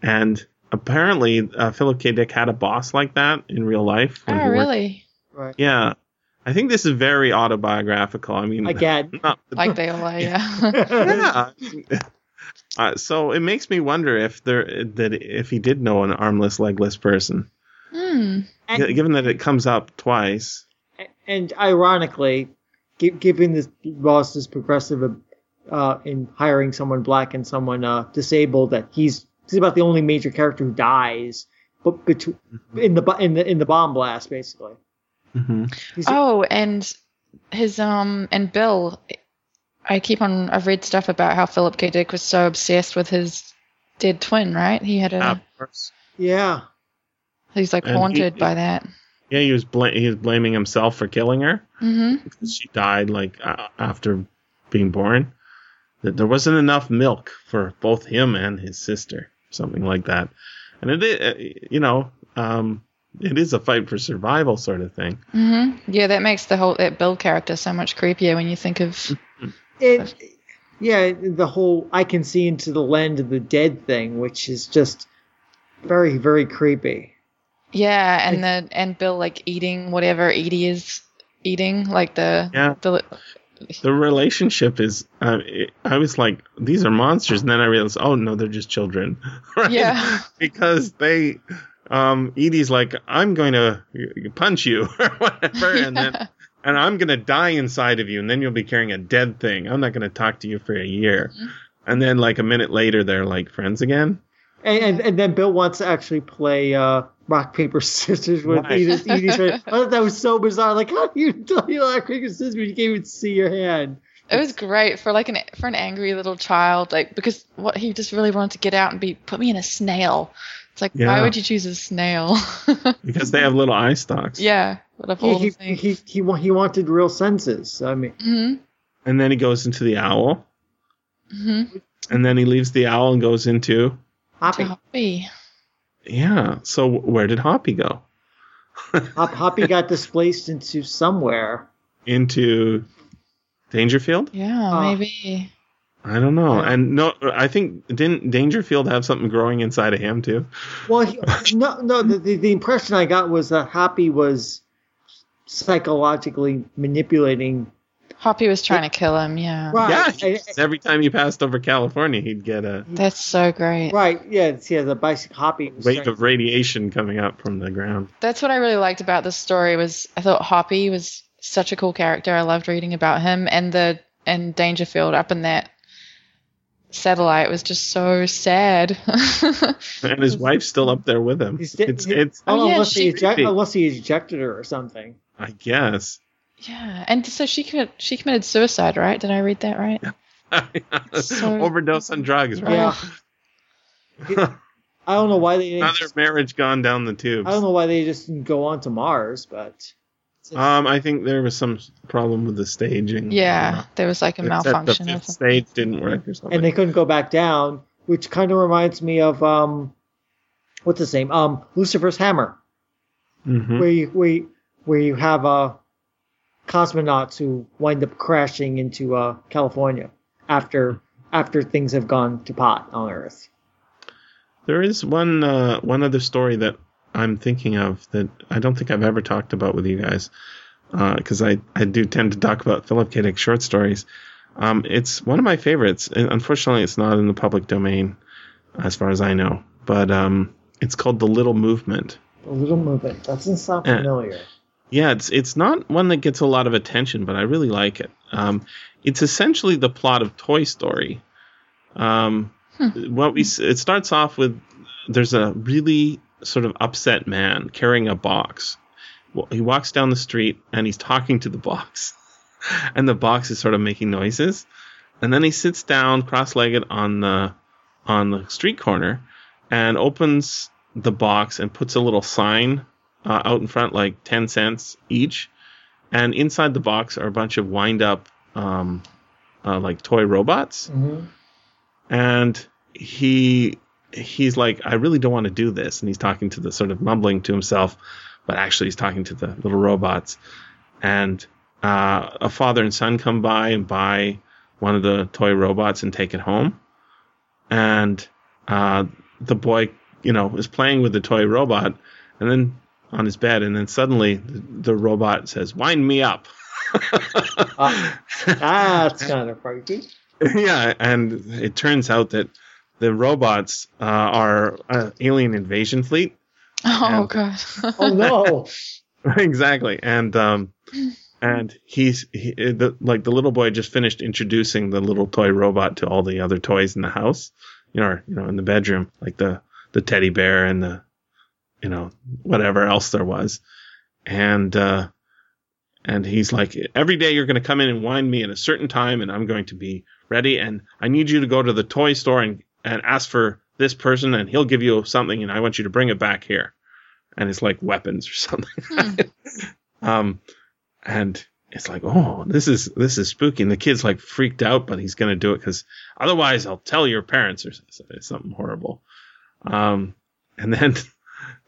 and apparently uh, Philip K. Dick had a boss like that in real life. Oh, he worked- really? Right. Yeah, I think this is very autobiographical. I mean, Again. <laughs> not, Like they all are, yeah. yeah. <laughs> Uh, so it makes me wonder if there that if he did know an armless, legless person, hmm. and, G- given that it comes up twice. and ironically, gi- given this Ross is progressive uh, in hiring someone black and someone uh, disabled, that he's he's about the only major character who dies, but between in the in the in the bomb blast, basically. Hmm Oh, and his um and Bill, I keep on. I've read stuff about how Philip K. Dick was so obsessed with his dead twin. Right? He had a. Yeah. he's like And he- haunted by that. Yeah, he was bla- he was blaming himself for killing her mm-hmm. because she died like uh, after being born. That there wasn't enough milk for both him and his sister, something like that. And it, uh, you know, um, it is a fight for survival sort of thing. hmm Yeah, that makes the whole that Bill character so much creepier when you think of. <laughs> It, yeah, the whole I can see into the land of the dead thing, which is just very, very creepy. Yeah, and the and Bill like eating whatever Edie is eating, like the Yeah. the The relationship is. Uh, it, I was like, these are monsters, and then I realized, oh no, they're just children. <laughs> right? Yeah. <laughs> because they. Um, Edie's like, I'm going to punch you <laughs> or whatever, and then <laughs> and I'm gonna die inside of you, and then you'll be carrying a dead thing. I'm not gonna talk to you for a year. Mm-hmm. And then like a minute later, they're like friends again. And, and, and then Bill wants to actually play uh, rock paper <laughs> scissors with Right. Edith. Edith's right. I thought that was so bizarre. Like, how do you tell you rock paper scissors when you can't even see your hand? It was great for like an for an angry little child, like because what he just really wanted to get out and be put me in a snail. It's like Yeah. why would you choose a snail? <laughs> Because they have little eye stalks. yeah, out of He all he, he, he, he wanted real senses. I mean, hmm And then he goes into the owl. Mm-hmm. And then he leaves the owl and goes into Hoppy. Hoppy. yeah. So where did Hoppy go? Hop, Hoppy <laughs> got displaced into somewhere. Into Dangerfield? Yeah, Ah. maybe. I don't know. Yeah. And no, I think didn't Dangerfield have something growing inside of him too? Well, he, no, no. The, the, the impression I got was that Hoppy was psychologically manipulating. Hoppy was trying to kill him. Yeah, Right. Yeah. he- every time he passed over California, he'd get a that's so great. right. Yeah. it's- Yeah. The bicycle Hoppy. Was wave trying- of radiation coming up from the ground. That's what I really liked about this story was I thought Hoppy was such a cool character. I loved reading about him and the and Dangerfield up in that satellite was just so sad. <laughs> And his wife's still up there with him. He's di- It's he- it's Oh, Oh, yeah, unless, she- he eject, unless he ejected her or something. I guess. yeah, and so she commit, she committed suicide, right? Did I read that right? So- <laughs> Overdose on drugs, right? Yeah. <laughs> I don't know why they. Didn't Another just, marriage gone down the tubes. I don't know why they just didn't go on to Mars, but Um, I think there was some problem with the staging. Yeah, there was like a malfunction The or fifth something. stage didn't work or something. and they couldn't go back down, which kind of reminds me of um, what's his name? Um, Lucifer's Hammer, Mhm. where you where you, where you have uh cosmonauts who wind up crashing into uh California after after things have gone to pot on Earth. There is one uh, one other story that I'm thinking of that I don't think I've ever talked about with you guys because I, I do tend to talk about Philip K. Dick short stories. Um, it's one of my favorites. and Unfortunately, it's not in the public domain as far as I know, but um, it's called The Little Movement. A little movement that doesn't sound Yeah. familiar. Yeah, it's it's not one that gets a lot of attention, but I really like it. Um, it's essentially the plot of Toy Story. Um, What we it starts off with there's a really sort of upset man carrying a box. He walks down the street and he's talking to the box, <laughs> and the box is sort of making noises, and then he sits down cross-legged on the on the street corner and opens the box and puts a little sign uh, out in front, like 10 cents each. And inside the box are a bunch of wind up, um, uh, like toy robots. hmm And he he's like, I really don't want to do this. And he's talking to the sort of mumbling to himself. but actually he's talking to the little robots. And uh, a father and son come by and buy one of the toy robots and take it home. And uh, the boy, you know, is playing with the toy robot, and then on his bed, and then suddenly the, the robot says, "Wind me up." Uh, <laughs> that's kind of freaky. <laughs> yeah, and it turns out that the robots uh, are an alien invasion fleet. <laughs> Oh And- god. <laughs> Oh no! <laughs> exactly, and um, and he's he, the, like the little boy just finished introducing the little toy robot to all the other toys in the house, you know, or, you know, in the bedroom, like the the teddy bear and the, you know, whatever else there was, and uh, and he's like, every day you're going to come in and wind me at a certain time, and I'm going to be ready, and I need you to go to the toy store and and ask for this person, and he'll give you something, and I want you to bring it back here, and it's like weapons or <laughs> something. um, and it's like, oh, this is this is spooky. And the kid's like freaked out, but he's gonna do it because otherwise I'll tell your parents or something horrible. Um, and <laughs> then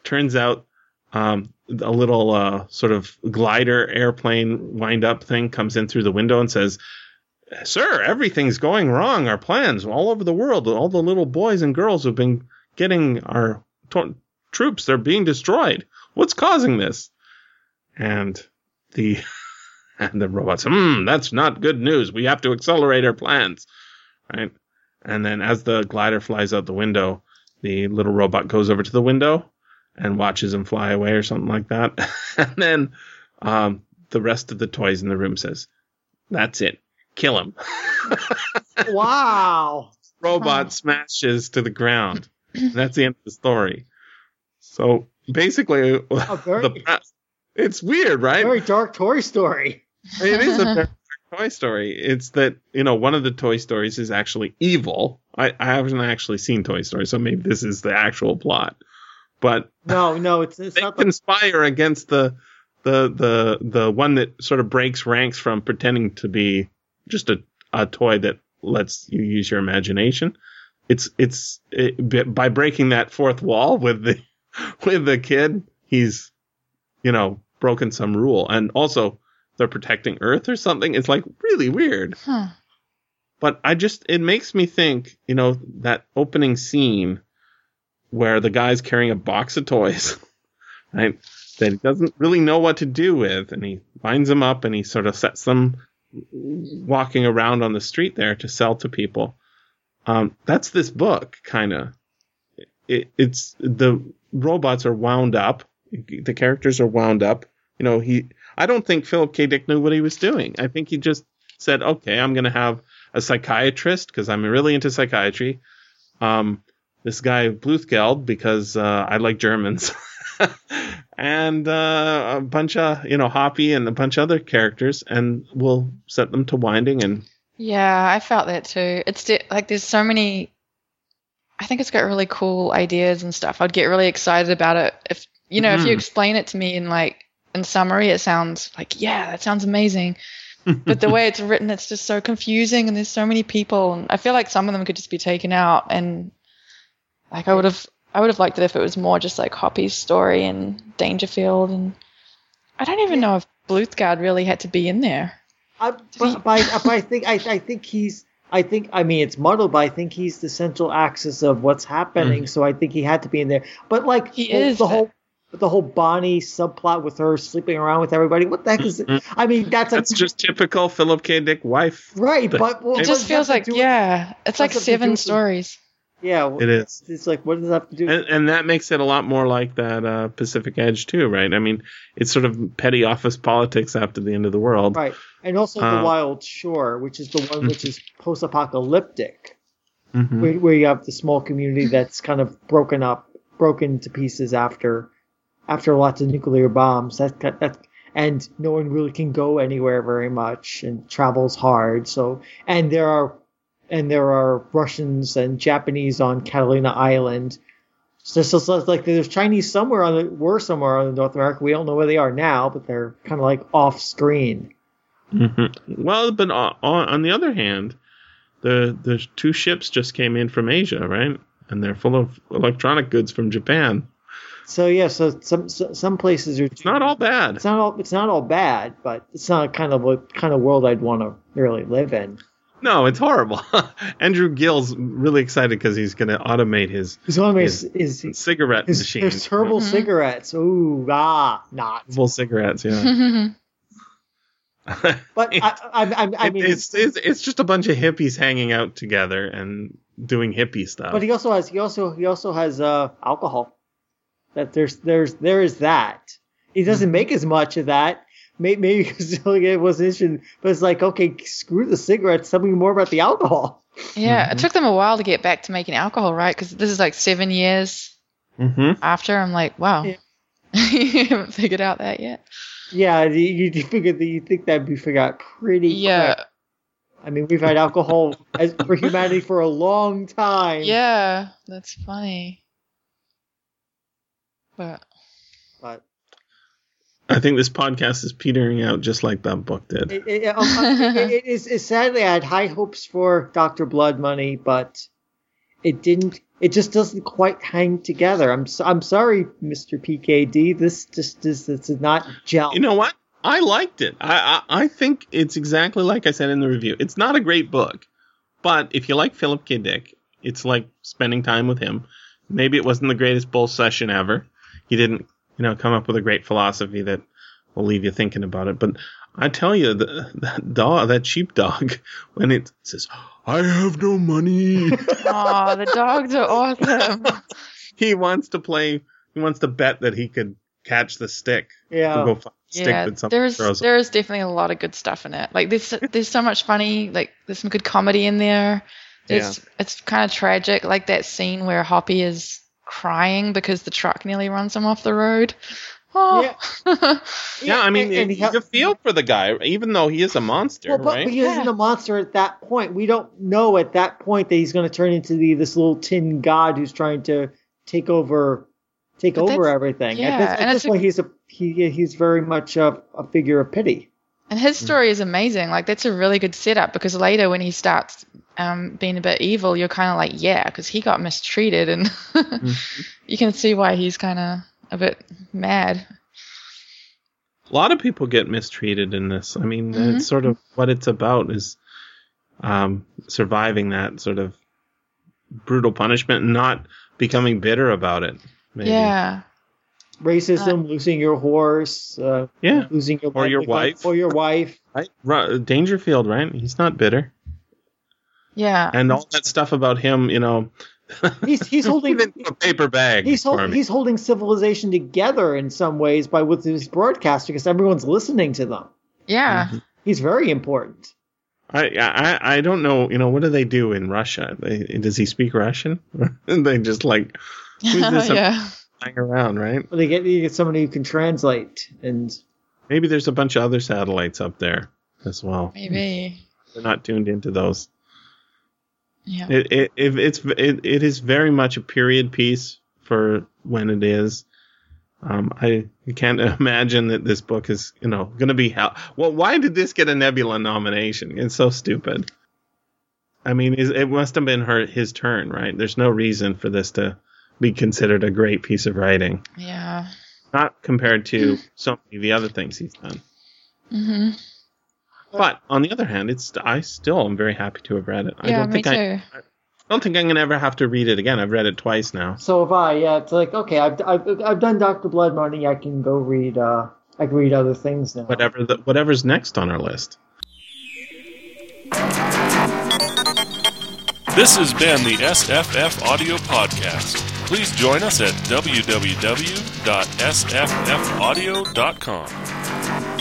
turns out um, a little uh, sort of glider airplane wind up thing comes in through the window and says, "Sir, everything's going wrong. Our plans all over the world. All the little boys and girls who've been getting our troops, they're being destroyed. What's causing this?" And the <laughs> and the robots, hmm, that's not good news. We have to accelerate our plans, right? And then as the glider flies out the window, the little robot goes over to the window and watches him fly away or something like that. <laughs> and then um, the rest of the toys in the room says, "That's it, kill him." <laughs> Wow! robot smashes to the ground. That's the end of the story. So basically, oh, <laughs> A very, the pre- it's weird, right? very dark Toy Story. It is a very <laughs> dark Toy Story. It's that you know one of the Toy Stories is actually evil. I, I haven't actually seen Toy Story, so maybe this is the actual plot. But No, no, it's it's they not the conspire against the the the the one that sort of breaks ranks from pretending to be just a, a toy that lets you use your imagination. It's it's it, by breaking that fourth wall with the <laughs> with the kid, he's you know broken some rule, and also they're protecting Earth or something. It's like really weird Huh. but I just it makes me think, you know, that opening scene where the guy's carrying a box of toys, <laughs> right? That he doesn't really know what to do with, and he winds them up and he sort of sets them walking around on the street there to sell to people. Um, that's this book, kind of. It, it's the robots are wound up, the characters are wound up. You know, he. I don't think Philip K. Dick knew what he was doing. I think he just said, "Okay, I'm going to have a psychiatrist because I'm really into psychiatry. Um, this guy Bluthgeld because uh, I like Germans, <laughs> <laughs> and uh, a bunch of you know Hoppy and a bunch of other characters, and we'll set them to winding and Yeah, I felt that too. It's di- like there's so many. I think it's got really cool ideas and stuff. I'd get really excited about it if you know if you Mhm. explain it to me in like in summary, it sounds like yeah, that sounds amazing. <laughs> But the way it's written, it's just so confusing, and there's so many people, and I feel like some of them could just be taken out. And like I would have, I would have liked it if it was more just like Hoppy's story and Dangerfield, and I don't even know if Bluthgeld really had to be in there. I, but, but, I, but I think I, I think he's I think I mean it's muddled, but I think he's the central axis of what's happening. Mm. So I think he had to be in there. But like He the, is, the but- whole the whole Bonnie subplot with her sleeping around with everybody. What the heck is it? I mean that's a, just typical Philip K. Dick wife. right. But well, It just feels like to do with- yeah, it's like what's that seven with- stories. Yeah. It is. It's like what does that have to do? And, and that makes it a lot more like that uh, Pacific Edge too, right? I mean, it's sort of petty office politics after the end of the world. Right. And also Uh, the Wild Shore, which is the one which is post-apocalyptic. Mhm. where, where you have the small community that's kind of broken up, broken to pieces after after lots of nuclear bombs. That, that and no one really can go anywhere very much, and travel's hard. So and there are and there are Russians and Japanese on Catalina Island. So it's just like there's Chinese somewhere on the were somewhere on North America. We don't know where they are now, but they're kind of like off screen. hmm Well, but on, on the other hand, the the two ships just came in from Asia, right? And they're full of electronic goods from Japan. So yeah, so some so, some places are. It's not all bad. It's not all. It's not all bad, but it's not kind of what kind of world I'd want to really live in. No, it's horrible. <laughs> Andrew Gill's really excited because he's going to automate his His one His- is is cigarette his, machine. his herbal Mhm. cigarettes. Ooh, ah, not. Full cigarettes, yeah. <laughs> But I, I, I, I mean, it's, it's it's just a bunch of hippies hanging out together and doing hippie stuff. but he also has he also he also has uh alcohol. That there's there's there is that. He doesn't make as much of that. Maybe, <laughs> maybe because it was interesting, but it's like okay, screw the cigarettes. Tell me more about the alcohol. yeah, it took them a while to get back to making alcohol, right? Because this is like seven years hmm after. I'm like, wow, Yeah. <laughs> you haven't figured out that yet. Yeah, you, you figure that you think that'd be figured out pretty Yeah, quick. I mean, we've had alcohol <laughs> as, for humanity for a long time. yeah, that's funny. But but I think this podcast is petering out just like that book did. it, it, it, uh, uh, it is sadly I had high hopes for Doctor Blood Money, but it didn't. It just doesn't quite hang together. I'm so, I'm sorry, Mr. PKD. This just is this is not gel. You know what? I liked it. I, I I think it's exactly like I said in the review. It's not a great book, but if you like Philip K. Dick, it's like spending time with him. Maybe it wasn't the greatest bull session ever. He didn't, you know, come up with a great philosophy that will leave you thinking about it. But I tell you, the, that dog, that cheap sheepdog, <laughs> when it says, "I have no money," <laughs> oh, the dogs are awesome. <laughs> he wants to play. He wants to bet that he could catch the stick. yeah. To go find stick yeah, there's throws. there's definitely a lot of good stuff in it. Like there's there's so much funny. Like there's some good comedy in there. It's it's kind of tragic. Like that scene where Hoppy is crying because the truck nearly runs him off the road. Oh. Yeah, <laughs> I mean, and, and you feel for the guy, even though he is a monster, Well, but, right? but he isn't a monster at that point. We don't know at that point that he's going to turn into the this little tin god who's trying to take over, take But over everything. yeah, at this, at and this it's a- point, he's a he, he's very much a, a figure of pity. And his hmm. story is amazing. Like that's a really good setup because later when he starts um, being a bit evil, you're kind of like, yeah, because he got mistreated, and <laughs> you can see why he's kind of a bit mad. a lot of people get mistreated in this. I mean, Mhm. it's sort of what it's about is um, surviving that sort of brutal punishment and not becoming bitter about it. Maybe. Yeah, Racism, losing your horse, uh, Yeah. losing your Or your wife. or your wife. Right? Dangerfield, right? He's not bitter. Yeah. And all that stuff about him, you know. He's he's <laughs> holding even a paper bag. he's for he's holding civilization together in some ways by with his broadcast because everyone's listening to them. yeah. Mm-hmm. He's very important. I, I I don't know. You know what do they do in Russia? They, does he speak Russian? <laughs> they just like <laughs> who's this yeah. flying around, right? Well, they get you get somebody who can translate and Maybe there's a bunch of other satellites up there as well. Maybe. They're not tuned into those. Yeah. It it it, it's it, it is very much a period piece for when it is. Um, I can't <laughs> imagine that this book is you know going to be hell. Well, why did this get a Nebula nomination? It's so stupid. I mean, it must have been her his turn, right? There's no reason for this to be considered a great piece of writing, Yeah. not compared to <clears throat> so many of the other things he's done. hmm But on the other hand, it's I still am very happy to have read it. Yeah, I don't me think I, too. I don't think I'm gonna ever have to read it again. I've read it twice now. so have I. Yeah, it's like okay, I've I've, I've done Doctor Blood Money. I can go read. uh I can read other things now. Whatever the, whatever's next on our list. This has been the SFF Audio Podcast. Please join us at www.sffaudio.com.